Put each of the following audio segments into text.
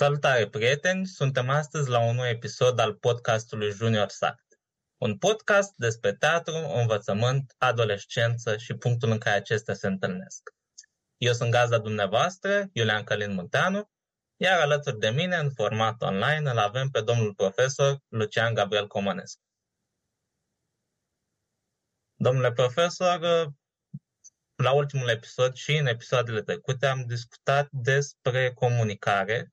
Salutare, prieteni! Suntem astăzi la un nou episod al podcastului Junior Sact. Un podcast despre teatru, învățământ, adolescență și punctul în care acestea se întâlnesc. Eu sunt gazda dumneavoastră, Iulian Călin Munteanu, iar alături de mine, în format online, îl avem pe domnul profesor Lucian Gabriel Comănescu. Domnule profesor, la ultimul episod și în episoadele trecute am discutat despre comunicare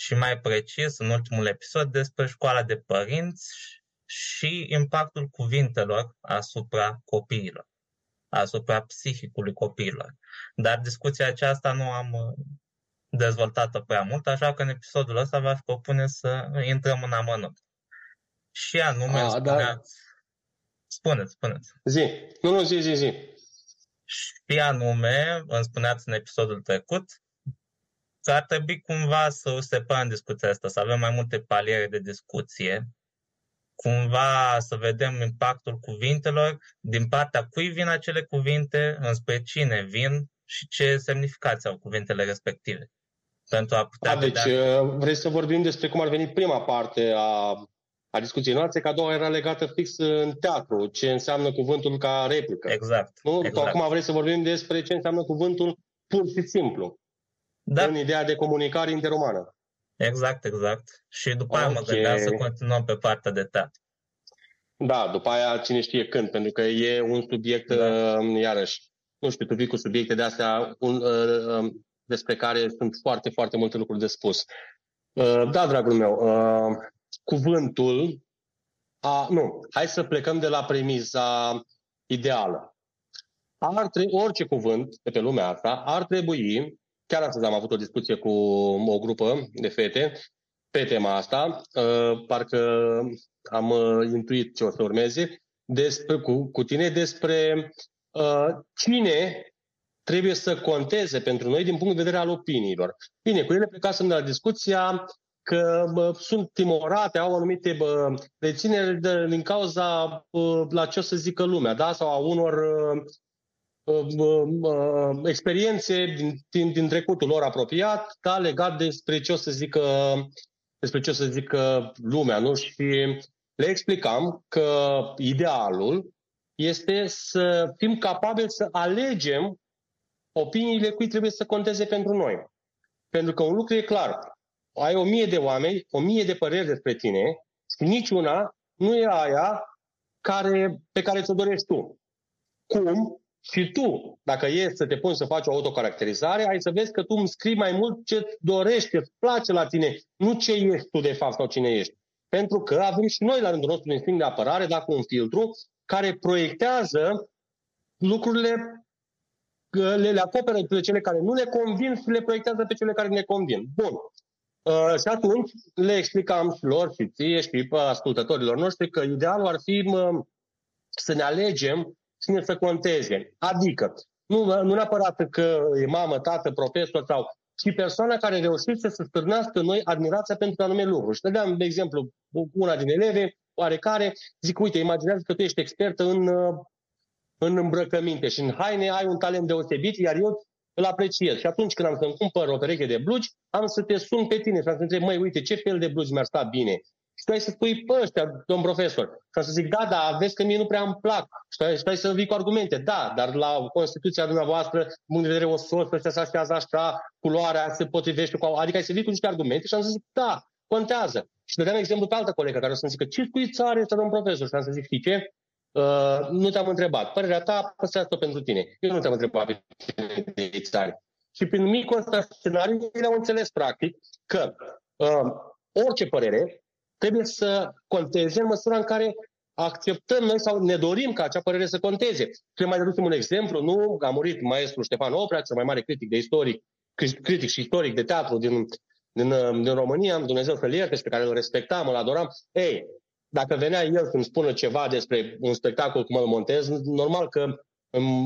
și mai precis în ultimul episod despre școala de părinți și impactul cuvintelor asupra copiilor, asupra psihicului copiilor. Dar discuția aceasta nu am uh, dezvoltat-o prea mult, așa că în episodul ăsta v-aș propune să intrăm în amănunt. Și anume, A, spuneați... Da. Spuneți, spuneți. Zi. Nu, nu, zi, zi, zi. Și anume, îmi spuneați în episodul trecut, că ar trebui cumva să o separăm discuția asta, să avem mai multe paliere de discuție, cumva să vedem impactul cuvintelor, din partea cui vin acele cuvinte, înspre cine vin și ce semnificație au cuvintele respective. Pentru a putea a, deci vedea... Uh, vreți să vorbim despre cum ar veni prima parte a, a discuției noastre, că a doua era legată fix în teatru, ce înseamnă cuvântul ca replică. Exact. Nu? exact. acum vreți să vorbim despre ce înseamnă cuvântul pur și simplu da. în ideea de comunicare interumană. Exact, exact. Și după aia okay. mă gândeam să continuăm pe partea de teatru. Da, după aia cine știe când, pentru că e un subiect, da. uh, iarăși, nu știu, tu vii cu subiecte de astea un, uh, um, despre care sunt foarte, foarte multe lucruri de spus. Uh, da, dragul meu, uh, cuvântul, a, nu, hai să plecăm de la premisa ideală. Ar trebui, orice cuvânt de pe lumea asta ar trebui Chiar astăzi am avut o discuție cu o grupă de fete pe tema asta. Uh, parcă am uh, intuit ce o să urmeze despre, cu, cu tine despre uh, cine trebuie să conteze pentru noi din punct de vedere al opiniilor. Bine, cu ele plecasem de la discuția că bă, sunt timorate, au anumite bă, rețineri de, din cauza bă, la ce o să zică lumea, da? sau a unor experiențe din, din, din trecutul lor apropiat, da, legat despre ce o să zică, despre ce o să zică lumea, nu? Și le explicam că idealul este să fim capabili să alegem opiniile cui trebuie să conteze pentru noi. Pentru că un lucru e clar. Ai o mie de oameni, o mie de păreri despre tine și niciuna nu e aia care, pe care ți-o dorești tu. Cum? Și tu, dacă e să te pun să faci o autocaracterizare, ai să vezi că tu îmi scrii mai mult ce dorești, îți place la tine, nu ce ești tu de fapt sau cine ești. Pentru că avem și noi la rândul nostru un instinct de apărare, dacă un filtru, care proiectează lucrurile, le, le acoperă pe cele care nu ne convin și le proiectează pe cele care ne convin. Bun. Uh, și atunci le explicam și lor și ție și ascultătorilor noștri că idealul ar fi mă, să ne alegem cine să conteze. Adică, nu, nu neapărat că e mamă, tată, profesor sau ci persoana care reușește să stârnească noi admirația pentru anume lucruri. Și dădeam, de exemplu, una din eleve, oarecare, zic, uite, imaginează că tu ești expertă în, în îmbrăcăminte și în haine ai un talent deosebit, iar eu îl apreciez. Și atunci când am să-mi cumpăr o pereche de blugi, am să te sun pe tine și am să întreb, măi, uite, ce fel de blugi mi-ar sta bine? Și tu ai să spui, pe ăștia, domn profesor. Și să zic, da, da, vezi că mie nu prea îmi plac. Și tu ai, și tu ai să vii cu argumente. Da, dar la Constituția dumneavoastră, punct de vedere o sos, ăștia se aștează așa, culoarea se potrivește cu... Adică ai să vii cu niște argumente și am să zic, da, contează. Și dădeam exemplu pe altă colegă care o să-mi zică, ce spui țară este domn profesor? Și am să zic, știi ce? Uh, nu te-am întrebat. Părerea ta, păstrează-o pentru tine. Eu nu te-am întrebat pe tine de țară. Și prin micul ăsta scenariu, ele au înțeles practic că uh, orice părere trebuie să conteze în măsura în care acceptăm noi sau ne dorim ca acea părere să conteze. Trebuie mai dădusem un exemplu, nu? A murit maestru Ștefan Oprea, cel mai mare critic de istoric critic și istoric de teatru din, din, din România, Dumnezeu să-l ierte și pe care îl respectam, îl adoram, ei, dacă venea el să-mi spună ceva despre un spectacol cum îl montez, normal că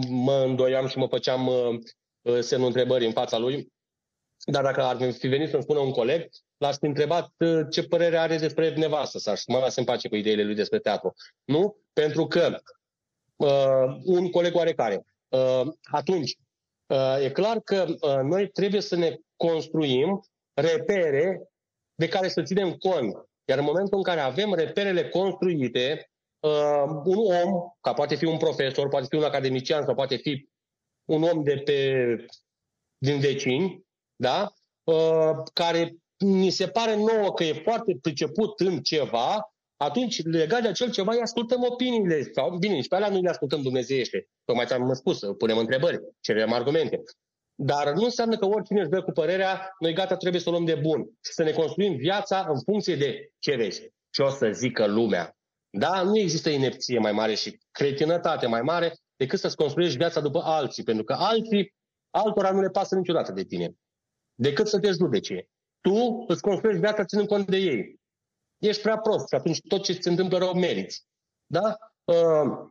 mă îndoiam și mă făceam uh, uh, semnul întrebării în fața lui. Dar dacă ar fi venit să-mi spună un coleg, l-aș fi întrebat uh, ce părere are despre nevastă sau să mă lase în pace cu ideile lui despre teatru. Nu? Pentru că uh, un coleg oarecare. Uh, atunci, uh, e clar că uh, noi trebuie să ne construim repere de care să ținem cont. Iar în momentul în care avem reperele construite, uh, un om, ca poate fi un profesor, poate fi un academician sau poate fi un om de pe, din vecini, da? Uh, care ni se pare nouă că e foarte priceput în ceva, atunci, legat de acel ceva, îi ascultăm opiniile. Sau, bine, nici pe alea nu le ascultăm dumnezeiește. Tocmai ți-am spus, punem întrebări, cerem argumente. Dar nu înseamnă că oricine își dă cu părerea, noi gata, trebuie să o luăm de bun și să ne construim viața în funcție de ce vezi, ce o să zică lumea. Da? Nu există inepție mai mare și cretinătate mai mare decât să-ți construiești viața după alții, pentru că alții, altora nu le pasă niciodată de tine, decât să te judece. Tu îți construiești viața ținând cont de ei. Ești prea prost și atunci tot ce se întâmplă rău meriți. Da? Uh,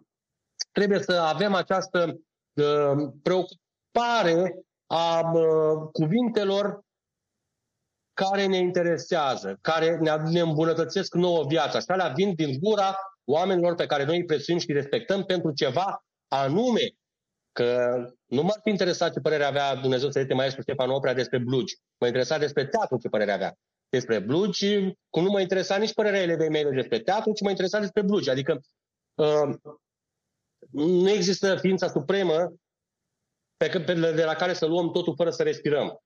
trebuie să avem această uh, preocupare a uh, cuvintelor care ne interesează, care ne, ne îmbunătățesc nouă viața. Și alea vin din gura oamenilor pe care noi îi prețuim și îi respectăm pentru ceva anume. Că nu m-ar fi interesat ce părere avea Dumnezeu să mai maestru Ștefan Oprea despre blugi. Mă interesa despre teatru ce părere avea. Despre blugi, cum nu mă interesa nici părerea elevei mele despre teatru, ci mă interesa despre blugi. Adică uh, nu există ființa supremă pe, pe, de la care să luăm totul fără să respirăm.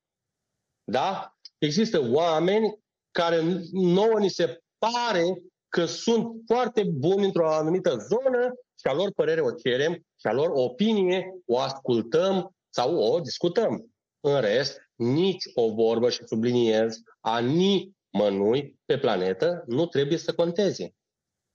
Da? Există oameni care nouă ni se pare că sunt foarte buni într-o anumită zonă și a lor părere o cerem și a lor opinie o ascultăm sau o discutăm. În rest, nici o vorbă și subliniez a nimănui pe planetă nu trebuie să conteze.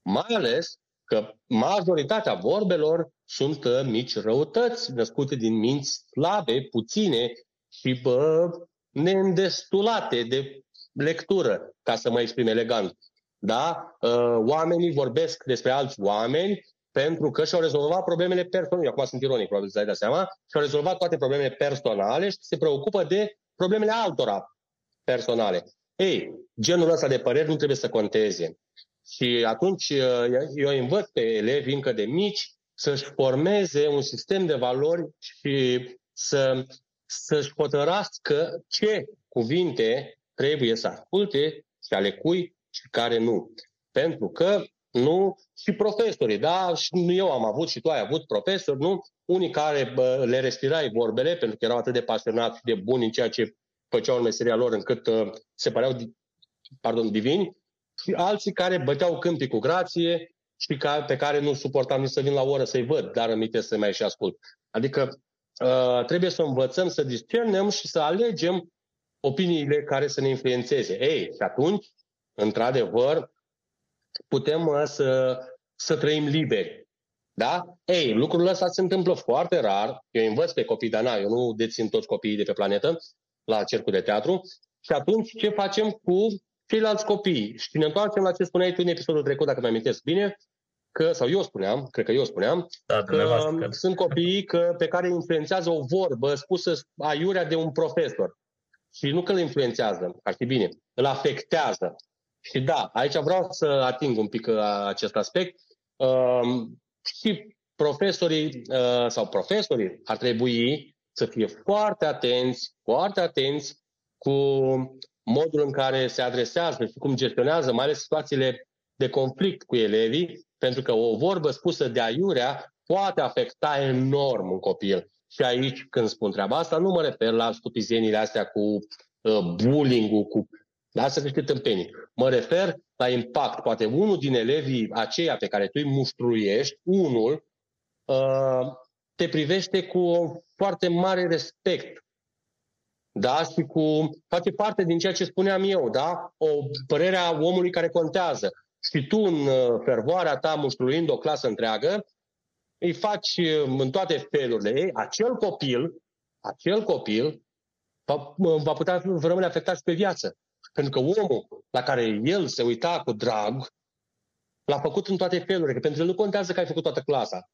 Mai ales că majoritatea vorbelor sunt uh, mici răutăți născute din minți slabe, puține și bă, neîndestulate de lectură, ca să mă exprim elegant. Da? Uh, oamenii vorbesc despre alți oameni pentru că și-au rezolvat problemele personale. Acum sunt ironic, probabil să ai dat seama. Și-au rezolvat toate problemele personale și se preocupă de problemele altora personale. Ei, genul ăsta de păreri nu trebuie să conteze. Și atunci uh, eu învăț pe elevi încă de mici să-și formeze un sistem de valori și să, să-și hotărască ce cuvinte trebuie să asculte și ale cui și care nu. Pentru că nu și profesorii, da, și eu am avut și tu ai avut profesori, nu? Unii care bă, le respirai vorbele pentru că erau atât de pasionați și de buni în ceea ce făceau în meseria lor încât uh, se păreau pardon, divini și alții care băteau câmpii cu grație și ca, pe care nu suportam nici să vin la oră să-i văd, dar îmi să mai și ascult. Adică uh, trebuie să învățăm să discernem și să alegem opiniile care să ne influențeze. Ei, și atunci, într-adevăr, putem uh, să, să trăim liberi. Da? Ei, lucrurile astea se întâmplă foarte rar. Eu învăț pe copii, dar na, eu nu dețin toți copiii de pe planetă la cercul de teatru. Și atunci ce facem cu ceilalți copii? Și ne întoarcem la ce spuneai tu în episodul trecut, dacă mi amintesc bine, că, sau eu spuneam, cred că eu spuneam, da, că că sunt copii că, pe care influențează o vorbă spusă aiurea de un profesor. Și nu că îl influențează, ar fi bine, îl afectează. Și da, aici vreau să ating un pic uh, acest aspect. Uh, și profesorii uh, sau profesorii ar trebui să fie foarte atenți, foarte atenți cu modul în care se adresează și cum gestionează, mai ales situațiile de conflict cu elevii, pentru că o vorbă spusă de aiurea poate afecta enorm un copil. Și aici, când spun treaba asta, nu mă refer la stupizenile astea cu uh, bullying-ul, cu da, să niște tâmpenii. Mă refer la impact. Poate unul din elevii aceia pe care tu îi muștruiești, unul, uh, te privește cu foarte mare respect. Da? Și cu, face parte din ceea ce spuneam eu, da? O părere a omului care contează. Și tu, în uh, fervoarea ta, muștruind o clasă întreagă, îi faci uh, în toate felurile. Ei, acel copil, acel copil va, va putea rămâne afectat și pe viață. Pentru că omul la care el se uita cu drag, l-a făcut în toate felurile, că pentru el nu contează că ai făcut toată clasa.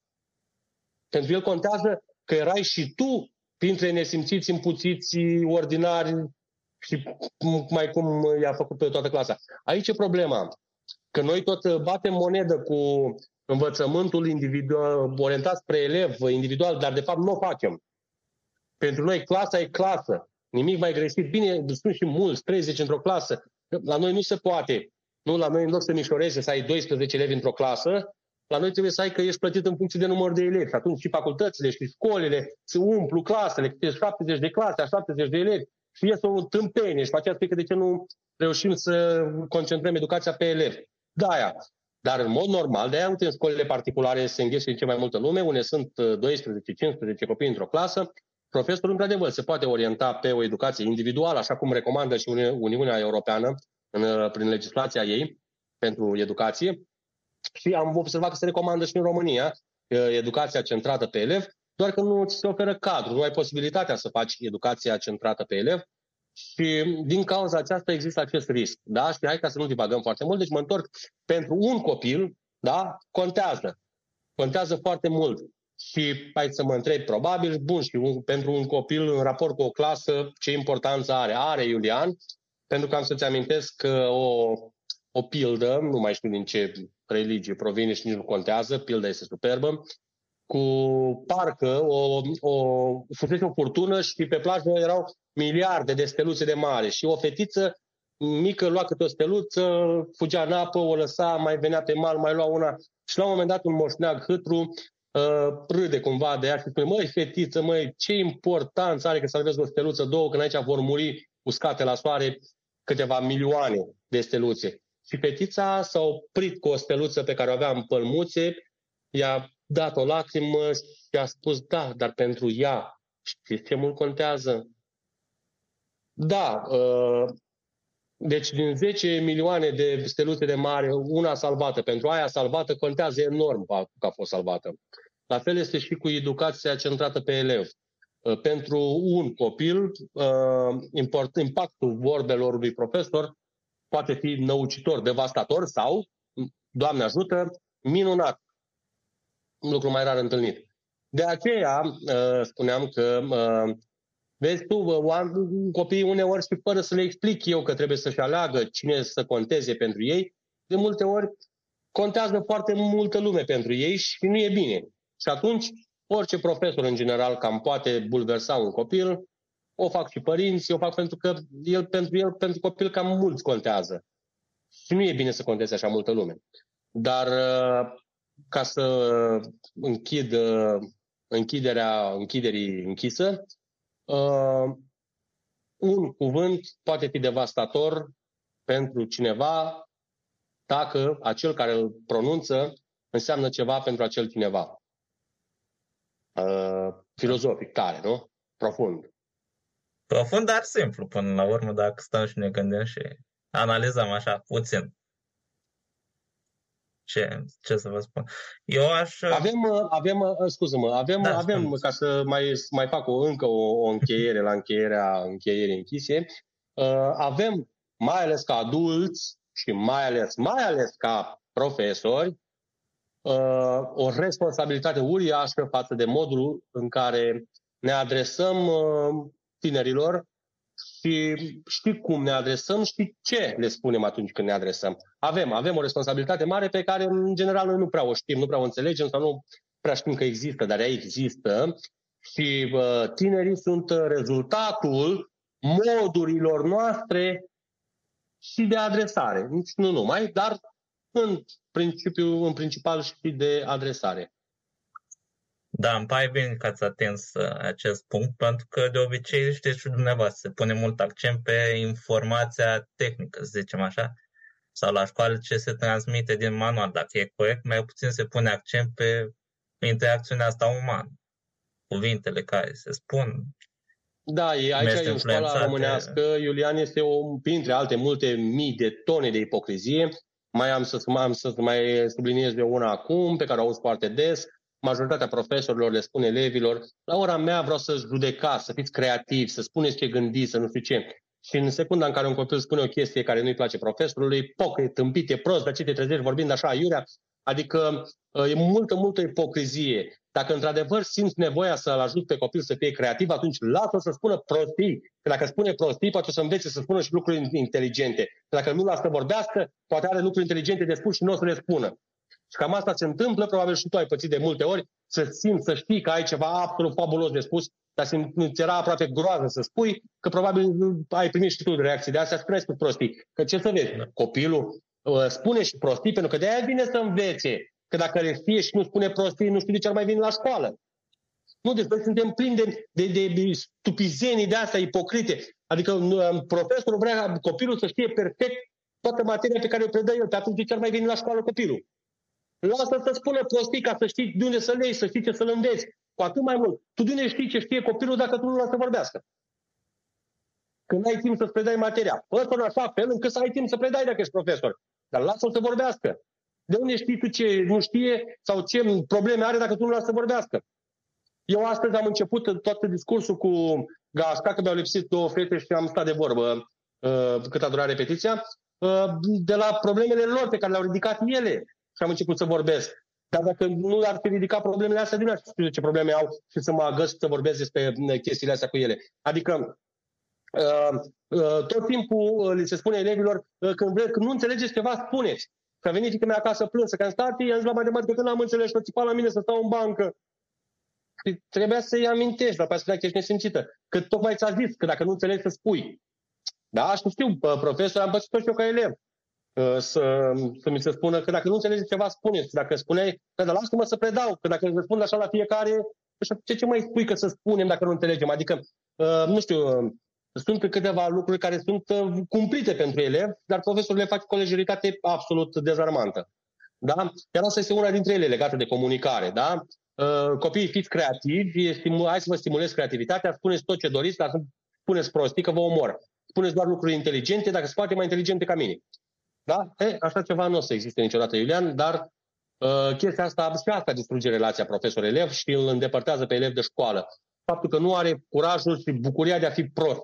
Pentru el contează că erai și tu printre nesimțiți, împuțiți, ordinari și mai cum i-a făcut pe toată clasa. Aici e problema. Că noi tot batem monedă cu învățământul individual, orientat spre elev individual, dar de fapt nu o facem. Pentru noi clasa e clasă. Nimic mai greșit. Bine, sunt și mulți, 30 într-o clasă. La noi nu se poate. Nu, la noi în loc să mișoreze să ai 12 elevi într-o clasă, la noi trebuie să ai că ești plătit în funcție de număr de elevi. Atunci și facultățile și școlile se umplu clasele, câte 70 de clase, 70 de elevi și ies o tâmpenie și pe aceea spui că de ce nu reușim să concentrăm educația pe elevi. Da, aia. Dar în mod normal, de-aia uite în școlile particulare se înghește în ce mai multă lume, unde sunt 12-15 copii într-o clasă, profesorul într-adevăr se poate orienta pe o educație individuală, așa cum recomandă și Uniunea Europeană în, prin legislația ei pentru educație, și am observat că se recomandă și în România educația centrată pe elev, doar că nu ți se oferă cadru, nu ai posibilitatea să faci educația centrată pe elev și din cauza aceasta există acest risc. Da? Și hai ca să nu divagăm foarte mult, deci mă întorc pentru un copil, da? contează. Contează foarte mult. Și hai să mă întreb, probabil, bun, și un, pentru un copil în raport cu o clasă, ce importanță are? Are Iulian, pentru că am să-ți amintesc că o, o pildă, nu mai știu din ce religie provine și nici nu contează, pilda este superbă, cu parcă o, o, fusese o furtună și pe plajă erau miliarde de steluțe de mare și o fetiță mică lua câte o steluță, fugea în apă, o lăsa, mai venea pe mal, mai lua una și la un moment dat un moșneag hâtru uh, râde cumva de ea și spune, măi fetiță, măi, ce importanță are că salvezi o steluță, două, când aici vor muri uscate la soare câteva milioane de steluțe. Și fetița s-a oprit cu o steluță pe care o avea în pălmuțe, i-a dat o lacrimă și a spus, da, dar pentru ea, știți ce mult contează? Da, uh, deci din 10 milioane de steluțe de mare, una salvată, pentru aia salvată contează enorm că a fost salvată. La fel este și cu educația centrată pe elev. Uh, pentru un copil, uh, impactul vorbelor lui profesor poate fi năucitor, devastator sau, Doamne ajută, minunat. Un lucru mai rar întâlnit. De aceea uh, spuneam că uh, Vezi tu, copiii uneori și fără să le explic eu că trebuie să-și aleagă cine să conteze pentru ei, de multe ori contează foarte multă lume pentru ei și nu e bine. Și atunci, orice profesor în general cam poate bulversa un copil, o fac și părinții, o fac pentru că el, pentru el, pentru copil, cam mulți contează. Și nu e bine să conteze așa multă lume. Dar uh, ca să închid uh, închiderea închiderii închisă, uh, un cuvânt poate fi devastator pentru cineva dacă acel care îl pronunță înseamnă ceva pentru acel cineva. Filozofic, tare, nu? Profund. Profund, dar simplu până la urmă, dacă stăm și ne gândim și analizăm așa puțin. Ce, ce să vă spun? Eu aș... Avem, avem scuză-mă, avem, da, avem spune. ca să mai, mai fac o, încă o, o încheiere la încheierea încheierii închise, uh, avem, mai ales ca adulți și mai ales, mai ales ca profesori, uh, o responsabilitate uriașă față de modul în care ne adresăm uh, tinerilor și știi cum ne adresăm, și ce le spunem atunci când ne adresăm. Avem, avem o responsabilitate mare pe care în general noi nu prea o știm, nu prea o înțelegem sau nu prea știm că există, dar ea există și uh, tinerii sunt rezultatul modurilor noastre și de adresare. Nici nu numai, dar în principiu, în principal și de adresare. Da, îmi pare bine că ați atins uh, acest punct, pentru că de obicei, știți și dumneavoastră, se pune mult accent pe informația tehnică, să zicem așa, sau la școală ce se transmite din manual, dacă e corect, mai puțin se pune accent pe interacțiunea asta umană, cuvintele care se spun. Da, e, aici e în școala românească, Iulian este o, printre alte multe mii de tone de ipocrizie, mai am să, am să mai subliniez de una acum, pe care o auz foarte des, majoritatea profesorilor le spune elevilor, la ora mea vreau să judecați, să fiți creativi, să spuneți ce gândiți, să nu știu ce. Și în secunda în care un copil spune o chestie care nu-i place profesorului, poc, e tâmpit, e prost, dar ce te trezești vorbind așa, iurea? Adică e multă, multă ipocrizie. Dacă într-adevăr simți nevoia să-l ajut pe copil să fie creativ, atunci lasă să spună prostii. Că dacă spune prostii, poate să învețe să spună și lucruri inteligente. Dacă nu lasă să vorbească, poate are lucruri inteligente de spus și nu o să le spună. Și cam asta se întâmplă, probabil și tu ai pățit de multe ori, să simți, să știi că ai ceva absolut fabulos de spus, dar ți era aproape groază să spui, că probabil ai primit și tu reacții de astea, spuneți cu prostii. Că ce să vezi, copilul uh, spune și prostii, pentru că de aia vine să învețe. Că dacă le știe și nu spune prostii, nu știu de ce ar mai vine la școală. Nu, deci noi suntem plini de, de, de stupizenii de astea ipocrite. Adică uh, profesorul vrea copilul să știe perfect toată materia pe care o predă el. Pe atunci de ce ar mai veni la școală copilul? Lasă să spună prostii ca să știi de unde să le iei, să știi ce să-l înveți. Cu atât mai mult. Tu de unde știi ce știe copilul dacă tu nu lasă să vorbească? Când ai timp să-ți predai materia. Fă în așa fel încât să ai timp să predai dacă ești profesor. Dar lasă-l să vorbească. De unde știi tu ce nu știe sau ce probleme are dacă tu nu lasă să vorbească? Eu astăzi am început tot discursul cu Gașca, că mi-au lipsit două fete și am stat de vorbă uh, cât a durat repetiția, uh, de la problemele lor pe care le-au ridicat ele și am început să vorbesc. Dar dacă nu ar fi ridicat problemele astea, nu aș știu ce probleme au și să mă agăs să vorbesc despre uh, chestiile astea cu ele. Adică uh, uh, tot timpul uh, li se spune elevilor uh, când, vre, când nu înțelegeți ceva, spuneți. Că a venit fiica mea acasă plânsă, că am stat, i-am zis la matematică că nu am înțeles și țipa la mine să stau în bancă. Și trebuia să-i amintești, dar pe spunea că ești nesimțită. Că tocmai ți-a zis că dacă nu înțelegi să spui. Da, și știu, profesor, am pățit-o și eu ca elev. Uh, să, să mi se spună că dacă nu înțelegi ceva, spuneți. Dacă spuneai, că de lasă-mă să predau, că dacă răspund așa la fiecare, ce, ce mai spui că să spunem dacă nu înțelegem? Adică, uh, nu știu, sunt câteva lucruri care sunt uh, cumplite pentru elev, dar profesorul le face cu o lejeritate absolut dezarmantă. Da? Iar asta este una dintre ele legată de comunicare. Da? Copiii fiți creativi, hai să vă stimulez creativitatea, spuneți tot ce doriți, dar spuneți prostii că vă omor. Spuneți doar lucruri inteligente, dacă se poate mai inteligente ca mine. Da? E, așa ceva nu o să existe niciodată, Iulian, dar uh, chestia asta, și asta distruge relația profesor-elev și îl îndepărtează pe elev de școală. Faptul că nu are curajul și bucuria de a fi prost.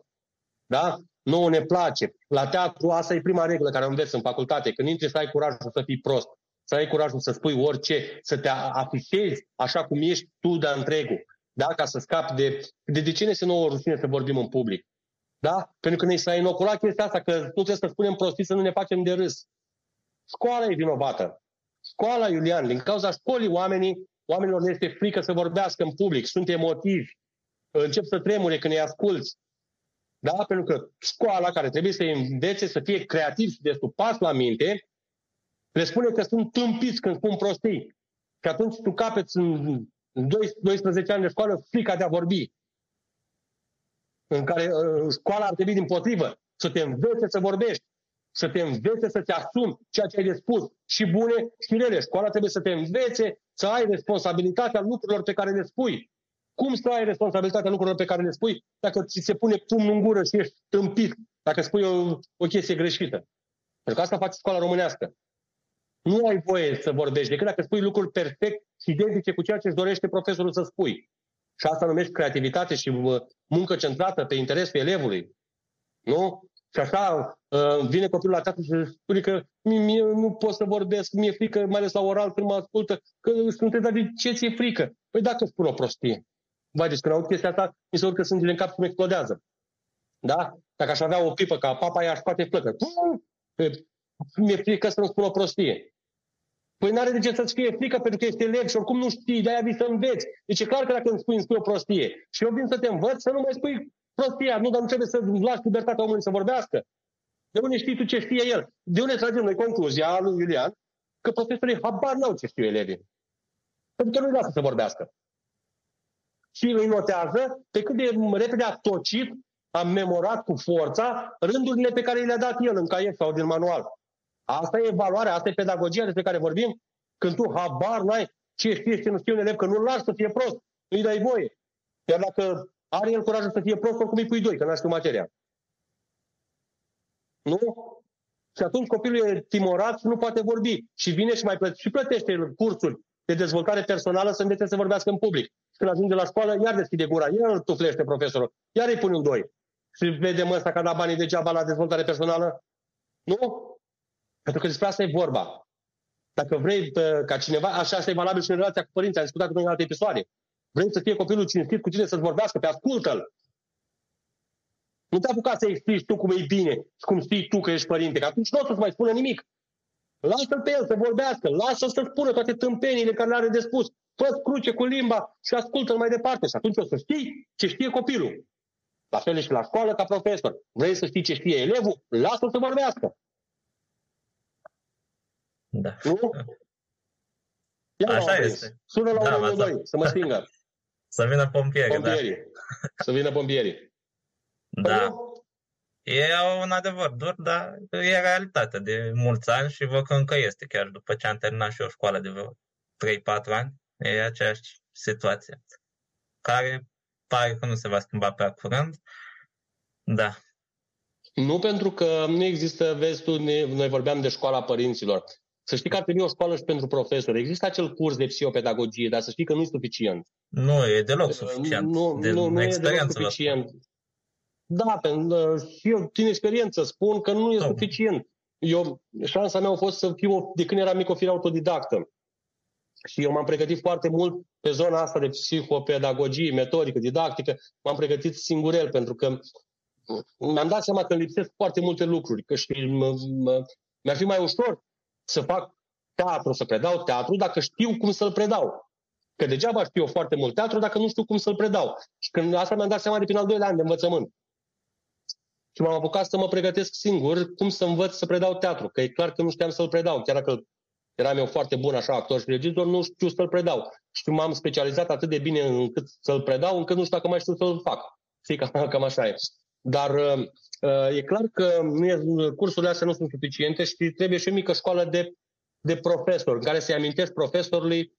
Da? Nu ne place. La teatru asta e prima regulă care o înveți în facultate. Când intri să ai curajul să fii prost, să ai curajul să spui orice, să te afișezi așa cum ești tu de întregul. Da? Ca să scapi de... De, de ce ne se nouă rușine să vorbim în public? Da? Pentru că ne s-a inoculat chestia asta, că nu trebuie să spunem prostii, să nu ne facem de râs. Școala e vinovată. Școala, Iulian, din cauza școlii oamenii, oamenilor ne este frică să vorbească în public, sunt emotivi, încep să tremure când îi asculți. Da? Pentru că școala care trebuie să învețe să fie creativ și destupați la minte, le spune că sunt tâmpiți când spun prostii. Și atunci tu capeți în 12 ani de școală frica de a vorbi în care uh, școala ar trebui din potrivă să te învețe să vorbești, să te învețe să-ți asumi ceea ce ai de spus, și bune și rele. Școala trebuie să te învețe să ai responsabilitatea lucrurilor pe care le spui. Cum să ai responsabilitatea lucrurilor pe care le spui dacă ți se pune pumnul în gură și ești tâmpit, dacă spui o, o chestie greșită? Pentru că asta face școala românească. Nu ai voie să vorbești decât dacă spui lucruri perfect și identice cu ceea ce își dorește profesorul să spui. Și asta numești creativitate și muncă centrată pe interesul elevului. Nu? Și așa uh, vine copilul la teatru și spune că mie nu pot să vorbesc, mi-e frică, mai ales la oral când mă ascultă, că sunt dar de ce ți-e frică? Păi dacă spun o prostie. Vai, deci când aud chestia asta, mi se urcă sângele în cap și mi explodează. Da? Dacă aș avea o pipă ca papa, ea aș poate plăcă. Mi-e frică să nu spun o prostie. Păi n-are de ce să-ți fie frică pentru că ești elev și oricum nu știi, de-aia vii să înveți. Deci e clar că dacă îmi spui, îmi spui o prostie și eu vin să te învăț, să nu mai spui prostia, nu, dar nu trebuie să lași libertatea omului să vorbească. De unde știi tu ce știe el? De unde tragem noi concluzia lui Iulian că profesorii habar n-au ce știu elevii. Pentru că nu-i lasă să vorbească. Și îi notează pe cât de repede a tocit, a memorat cu forța rândurile pe care le-a dat el în caiet sau din manual. Asta e valoarea, asta e pedagogia despre care vorbim. Când tu habar n-ai ce știe și ce nu știe un elev, că nu-l lași să fie prost, nu-i dai voie. Iar dacă are el curajul să fie prost, oricum îi pui doi, că n-a știu materia. Nu? Și atunci copilul e timorat și nu poate vorbi. Și vine și mai plătește, și plătește cursul de dezvoltare personală să învețe să vorbească în public. Când ajunge la școală, iar deschide gura, iar îl tuflește profesorul, iar îi pune un doi. Și vedem ăsta că a dat banii degeaba la dezvoltare personală? Nu? Pentru că despre asta e vorba. Dacă vrei ca cineva, așa asta e valabil și în relația cu părinții, am discutat în alte episoade. Vrei să fie copilul cinstit cu tine, să-ți vorbească, pe ascultă-l. Nu te apuca să explici tu cum e bine și cum știi tu că ești părinte, că atunci nu o să-ți mai spună nimic. Lasă-l pe el să vorbească, lasă-l să spună toate tâmpenile care le are de spus. fă cruce cu limba și ascultă-l mai departe. Și atunci o să știi ce știe copilul. La fel și la școală ca profesor. Vrei să știi ce știe elevul? Lasă-l să vorbească. Da. Nu? Ia Așa este. Sună la da, 112 să mă stingă. să vină pompierii, da. pompierii. Da. Să vină pompierii. Da. Păi E un adevăr dur, dar e realitatea de mulți ani și văd că încă este, chiar după ce am terminat și o școală de vreo 3-4 ani, e aceeași situație, care pare că nu se va schimba prea curând. Da. Nu pentru că nu există, vezi tu, noi vorbeam de școala părinților. Să știi că ar trebui o școală și pentru profesori. Există acel curs de psihopedagogie, dar să știi că nu e suficient. Nu, e deloc suficient. Nu, de nu, nu e deloc suficient. Da, pentru, și eu din experiență spun că nu e da. suficient. Eu, șansa mea a fost să fiu, de când eram mic, o fire autodidactă. Și eu m-am pregătit foarte mult pe zona asta de psihopedagogie, metodică, didactică. M-am pregătit singurel, pentru că mi-am dat seama că lipsesc foarte multe lucruri. Că și mi-ar fi mai ușor să fac teatru, să predau teatru, dacă știu cum să-l predau. Că degeaba știu eu foarte mult teatru dacă nu știu cum să-l predau. Și când asta mi-am dat seama de prin al doilea an de învățământ. Și m-am apucat să mă pregătesc singur cum să învăț să predau teatru. Că e clar că nu știam să-l predau. Chiar dacă eram eu foarte bun așa actor și regizor, nu știu să-l predau. Și m-am specializat atât de bine încât să-l predau, încât nu știu dacă mai știu să-l fac. Știi, cam, cam așa e. Dar uh, e clar că nu e, cursurile astea nu sunt suficiente și trebuie și o mică școală de, de profesor, în care să-i amintesc profesorului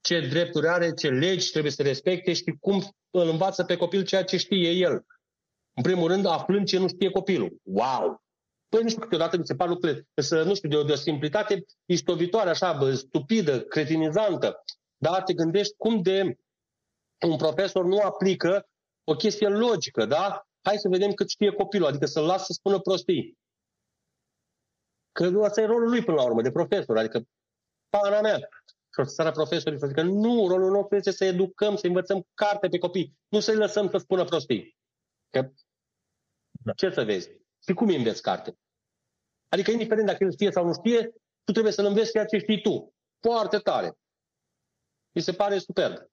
ce drepturi are, ce legi trebuie să respecte și cum îl învață pe copil ceea ce știe el. În primul rând, aflând ce nu știe copilul. Wow! Păi nu știu, câteodată mi se par lucrurile, să, nu știu, de o, de o simplitate istovitoare, așa, bă, stupidă, cretinizantă. Dar te gândești cum de un profesor nu aplică o chestie logică, da? Hai să vedem cât știe copilul, adică să-l las să spună prostii. Că ăsta e rolul lui până la urmă, de profesor, adică pana mea. Profesoara profesorii să zică, nu, rolul nostru este să educăm, să învățăm carte pe copii, nu să-i lăsăm să spună prostii. Că da. ce să vezi? Și cum înveți carte? Adică, indiferent dacă el știe sau nu știe, tu trebuie să-l înveți ceea ce știi tu. Foarte tare. Mi se pare superb.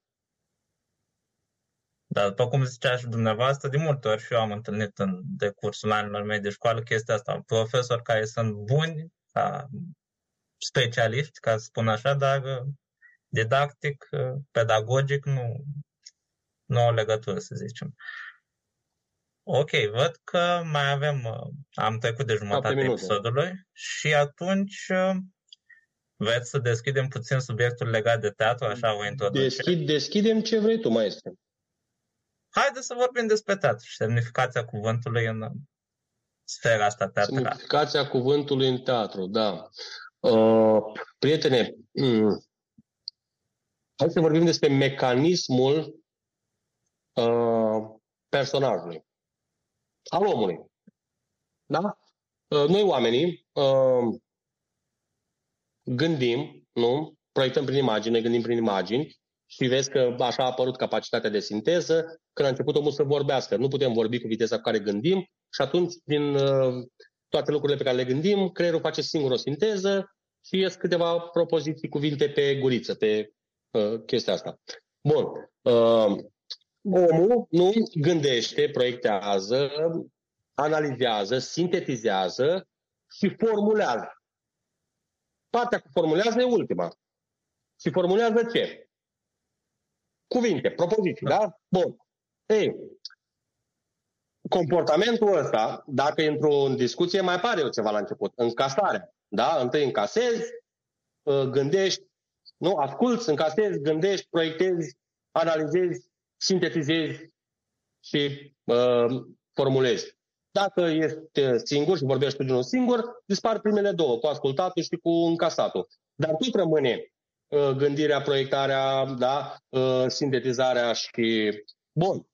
Da, după cum zicea și dumneavoastră, de multe ori și eu am întâlnit în decursul anilor mei de școală chestia asta. Profesori care sunt buni, ca specialiști, ca să spun așa, dar didactic, pedagogic, nu, nu au legătură, să zicem. Ok, văd că mai avem, uh, am trecut de jumătatea episodului și atunci uh, veți să deschidem puțin subiectul legat de teatru, așa o introducere. Deschid, deschidem ce vrei tu, maestru. Haideți să vorbim despre teatru și semnificația cuvântului în uh, sfera asta teatrală. Semnificația cuvântului în teatru, da. Uh, prietene, mm, hai să vorbim despre mecanismul uh, personajului al omului. Da? Uh, noi oamenii uh, gândim, nu? Proiectăm prin imagine, gândim prin imagini și vezi că așa a apărut capacitatea de sinteză când a început omul să vorbească. Nu putem vorbi cu viteza cu care gândim și atunci din uh, toate lucrurile pe care le gândim, creierul face singur o sinteză și ies câteva propoziții, cuvinte pe guriță, pe uh, chestia asta. Bun. Uh, omul nu gândește, proiectează, analizează, sintetizează și formulează. Partea cu formulează e ultima. Și formulează ce? Cuvinte, propoziții, da? da? Bun. Ei, comportamentul ăsta, dacă intru în discuție, mai apare eu ceva la început. Încasarea. Da? Întâi încasezi, ă, gândești, nu? Asculți, încasezi, gândești, proiectezi, analizezi, sintetizezi și uh, formulezi. Dacă ești singur și vorbești cu unul singur, dispar primele două, cu ascultatul și cu încasatul. Dar tot rămâne uh, gândirea, proiectarea, da, uh, sintetizarea și... Bun.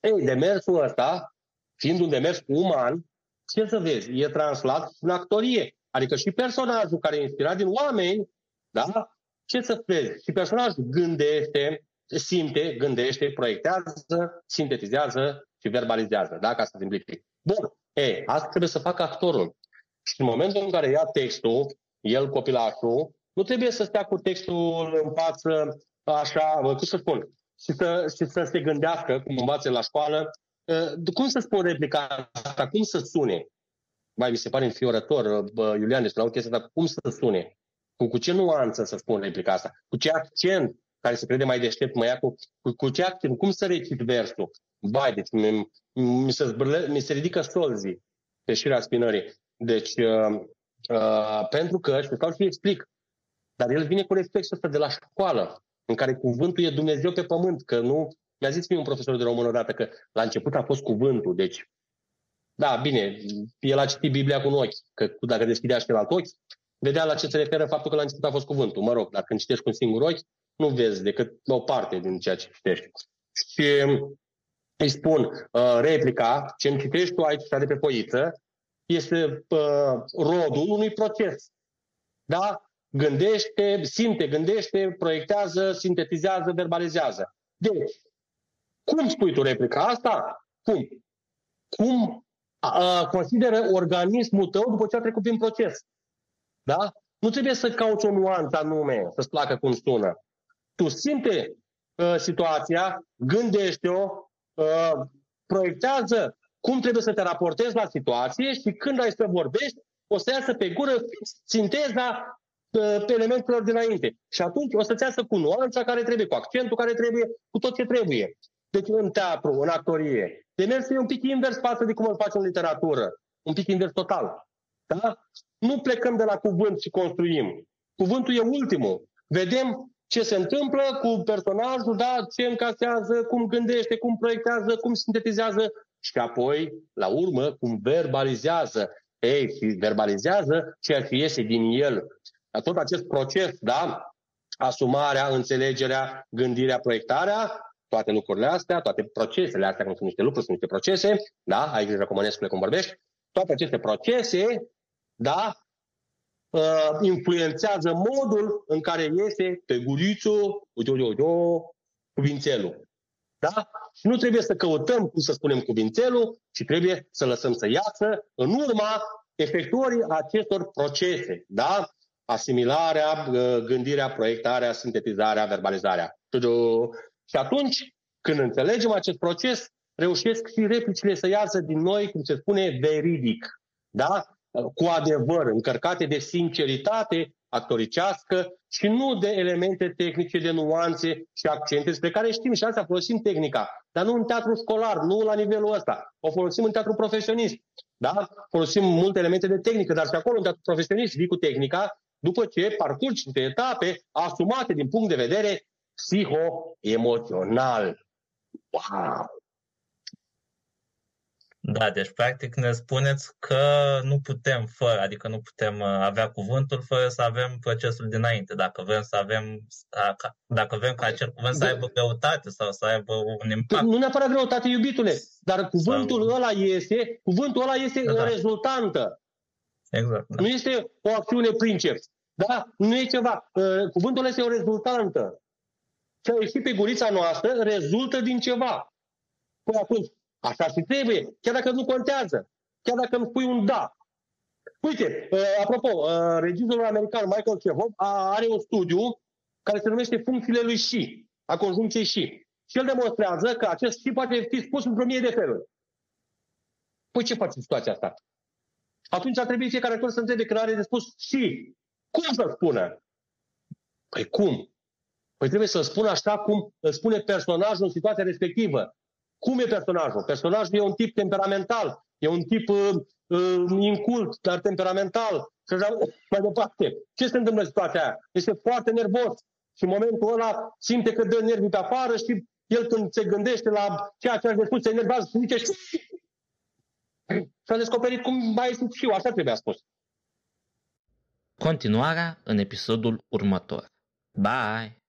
Ei, demersul ăsta, fiind un demers uman, ce să vezi, e translat în actorie. Adică și personajul care e inspirat din oameni, da, ce să vezi, și personajul gândește, simte, gândește, proiectează, sintetizează și verbalizează, da, ca să simplific. Bun, e, asta trebuie să facă actorul. Și în momentul în care ia textul, el, copilașul, nu trebuie să stea cu textul în față, așa, cum să spun, și să, și să se gândească, cum învață la școală, cum să spun replica asta, cum să sune. Mai mi se pare înfiorător, Iulian, despre o chestie asta, cum să sune. Cu, cu ce nuanță să spun replica asta? Cu ce accent care se crede mai deștept, mă ia cu, cu, cu ce accent? Cum să recit versul? Vai, deci mi, mi, se, zbârle, mi se ridică solzii pe șirea spinării. Deci, uh, uh, pentru că, și stau și explic, dar el vine cu reflexul ăsta de la școală, în care cuvântul e Dumnezeu pe pământ, că nu... Mi-a zis mie un profesor de română odată că la început a fost cuvântul, deci da, bine, el a citit Biblia cu un ochi, că dacă deschidea și alt ochi, vedea la ce se referă faptul că la început a fost cuvântul. Mă rog, dar când citești cu un singur ochi, nu vezi decât o parte din ceea ce citești. Și îi spun, uh, replica, ce îmi citești tu aici de pe poiță, este uh, rodul unui proces. Da? Gândește, simte, gândește, proiectează, sintetizează, verbalizează. Deci, cum spui tu replica asta? Cum? Cum uh, consideră organismul tău după ce a trecut prin proces? Da? Nu trebuie să cauți o nuanță anume, să-ți placă cum sună. Tu simte uh, situația, gândește-o, uh, proiectează cum trebuie să te raportezi la situație și când ai să vorbești, o să iasă pe gură sinteza uh, pe elementelor dinainte. Și atunci o să-ți iasă cu nuanța care trebuie, cu accentul care trebuie, cu tot ce trebuie. Deci în teatru, în actorie. Demersul e un pic invers față de cum îl faci în literatură. Un pic invers total. Da? Nu plecăm de la cuvânt și construim. Cuvântul e ultimul. Vedem ce se întâmplă cu personajul, da, ce încasează, cum gândește, cum proiectează, cum sintetizează și apoi, la urmă, cum verbalizează. Ei, și verbalizează ceea ce iese din el. Tot acest proces, da, asumarea, înțelegerea, gândirea, proiectarea, toate lucrurile astea, toate procesele astea, cum sunt niște lucruri, sunt niște procese, da, ai grijă Răcomănescule cum vorbești, toate aceste procese, da, uh, influențează modul în care iese pe gurițul, cuvințelul. Da? Și nu trebuie să căutăm cum să spunem cuvințelul, ci trebuie să lăsăm să iasă în urma efectuării acestor procese. Da? Asimilarea, uh, gândirea, proiectarea, sintetizarea, verbalizarea. Și atunci, când înțelegem acest proces, reușesc și replicile să iasă din noi, cum se spune, veridic. Da? Cu adevăr, încărcate de sinceritate actoricească și nu de elemente tehnice, de nuanțe și accente, despre care știm și asta folosim tehnica, dar nu în teatru școlar, nu la nivelul ăsta. O folosim în teatru profesionist. Da? Folosim multe elemente de tehnică, dar și acolo în teatru profesionist vii cu tehnica după ce parcurgi niște etape asumate din punct de vedere psiho-emoțional. Wow! Da, deci practic ne spuneți că nu putem fără, adică nu putem uh, avea cuvântul fără să avem procesul dinainte. Dacă vrem să avem, dacă vrem ca acel cuvânt să da. aibă greutate sau să aibă un impact. Nu neapărat greutate, iubitule, dar cuvântul sau... ăla este, cuvântul ăla este da, da. rezultantă. Exact. Da. Nu este o acțiune princeps. Da? Nu e ceva. Uh, cuvântul ăla este o rezultantă. Ce a ieșit pe gurița noastră rezultă din ceva. Păi atunci, Așa și trebuie, chiar dacă nu contează. Chiar dacă îmi spui un da. Uite, uh, apropo, uh, regizorul american Michael Chekhov are un studiu care se numește funcțiile lui și, a conjuncției și. Și el demonstrează că acest și poate fi spus într-o mie de feluri. Păi ce faci în situația asta? Atunci ar trebui fiecare actor să întrebe când are de spus și. Cum să spună? Păi cum? Păi trebuie să spună așa cum îl spune personajul în situația respectivă. Cum e personajul? Personajul e un tip temperamental, e un tip uh, uh, incult, dar temperamental. Și așa mai departe. Ce se întâmplă în situația aia? Este foarte nervos și în momentul ăla simte că dă nervii pe afară și el când se gândește la ceea ce a spus, se enervează și zice și a descoperit cum mai sunt și eu, așa trebuia spus. Continuarea în episodul următor. Bye!